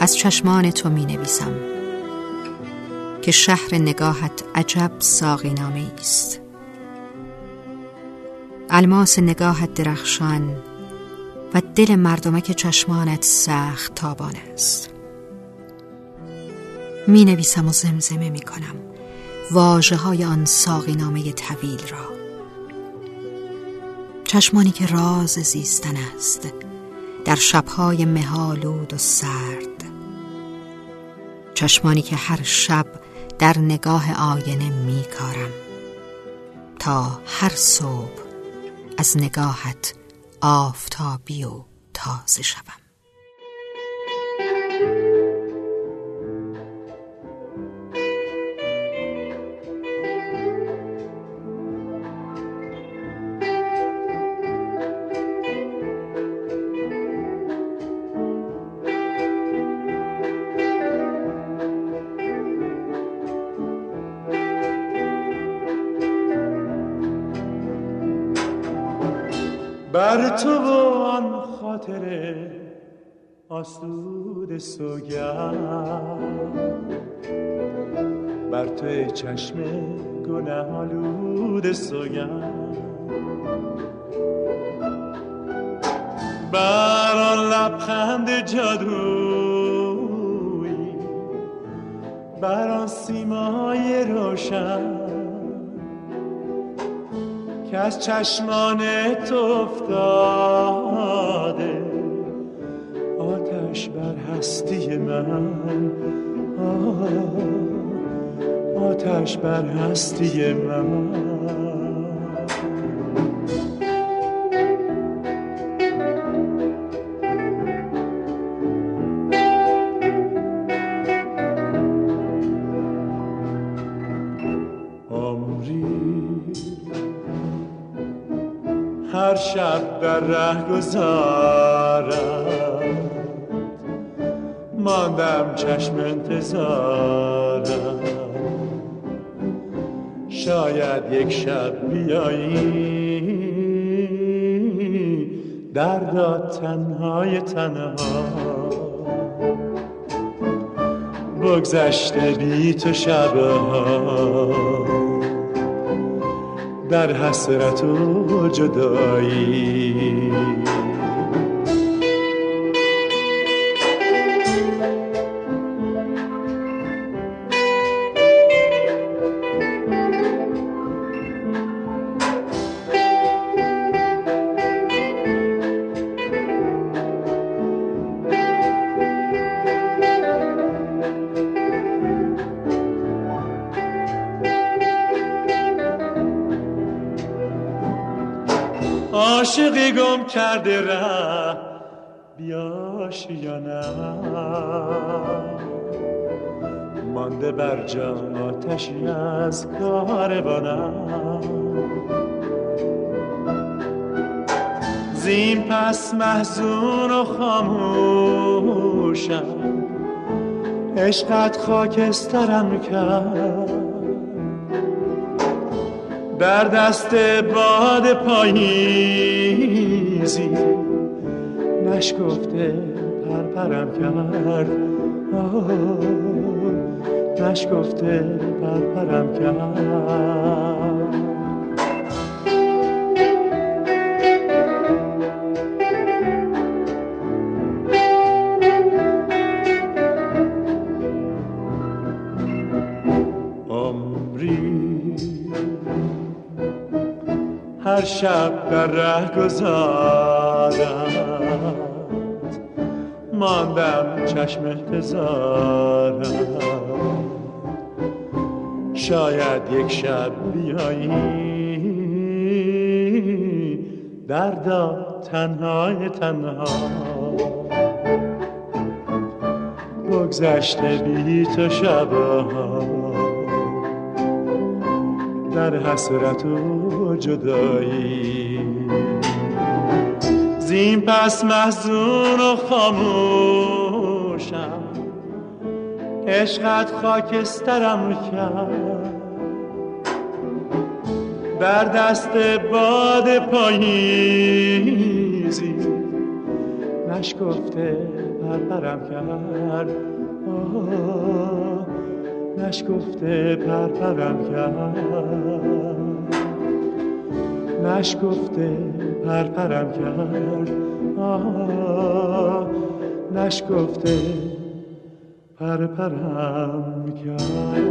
از چشمان تو می نویسم که شهر نگاهت عجب ساقی نامه است الماس نگاهت درخشان و دل مردمک چشمانت سخت تابان است. می نویسم و زمزمه می کنم واجه های آن ساقی نامه طویل را. چشمانی که راز زیستن است در شبهای مهالود و سرد. چشمانی که هر شب در نگاه آینه می کارم تا هر صبح از نگاهت آفتابی و تازه شوم. بر تو و آن خاطر آسود سوگند. بر تو چشم گناه آلود سوگند. بر آن لبخند جادویی بر آن سیمای روشن که از چشمان تو افتاده. آتش بر هستی من. آتش بر هستی من. شب در ره گذارم. ماندم چشم انتظارم. شاید یک شب بیایی. دردا تنهای تنها. بگذشته بی تو شبها. در حسرت و جدایی. عاشقی گم کرده ره بیاش یا نه مانده بر جا آتشی از کاروانم زین پس محزون و خاموشم. عشقت خاکسترم کرد. در دست باد پاییزی نشکفته پرپرم کرد. نشکفته پرپرم کرد. هر شب در ره گذارم. ماندم چشم انتظارم شاید یک شب بیایی. دردا تنهای تنها. بگذشته بی تو شبها. در حسرت و جدایی. زین پس محزون و خاموشم عشقت خاکسترم کرد. در دست باد پاییزی نشکفته پرپرم کرد. آه نشکفته پرپرم کرد. نشکفته پرپرم کرد. آه نشکفته پرپرم کرد.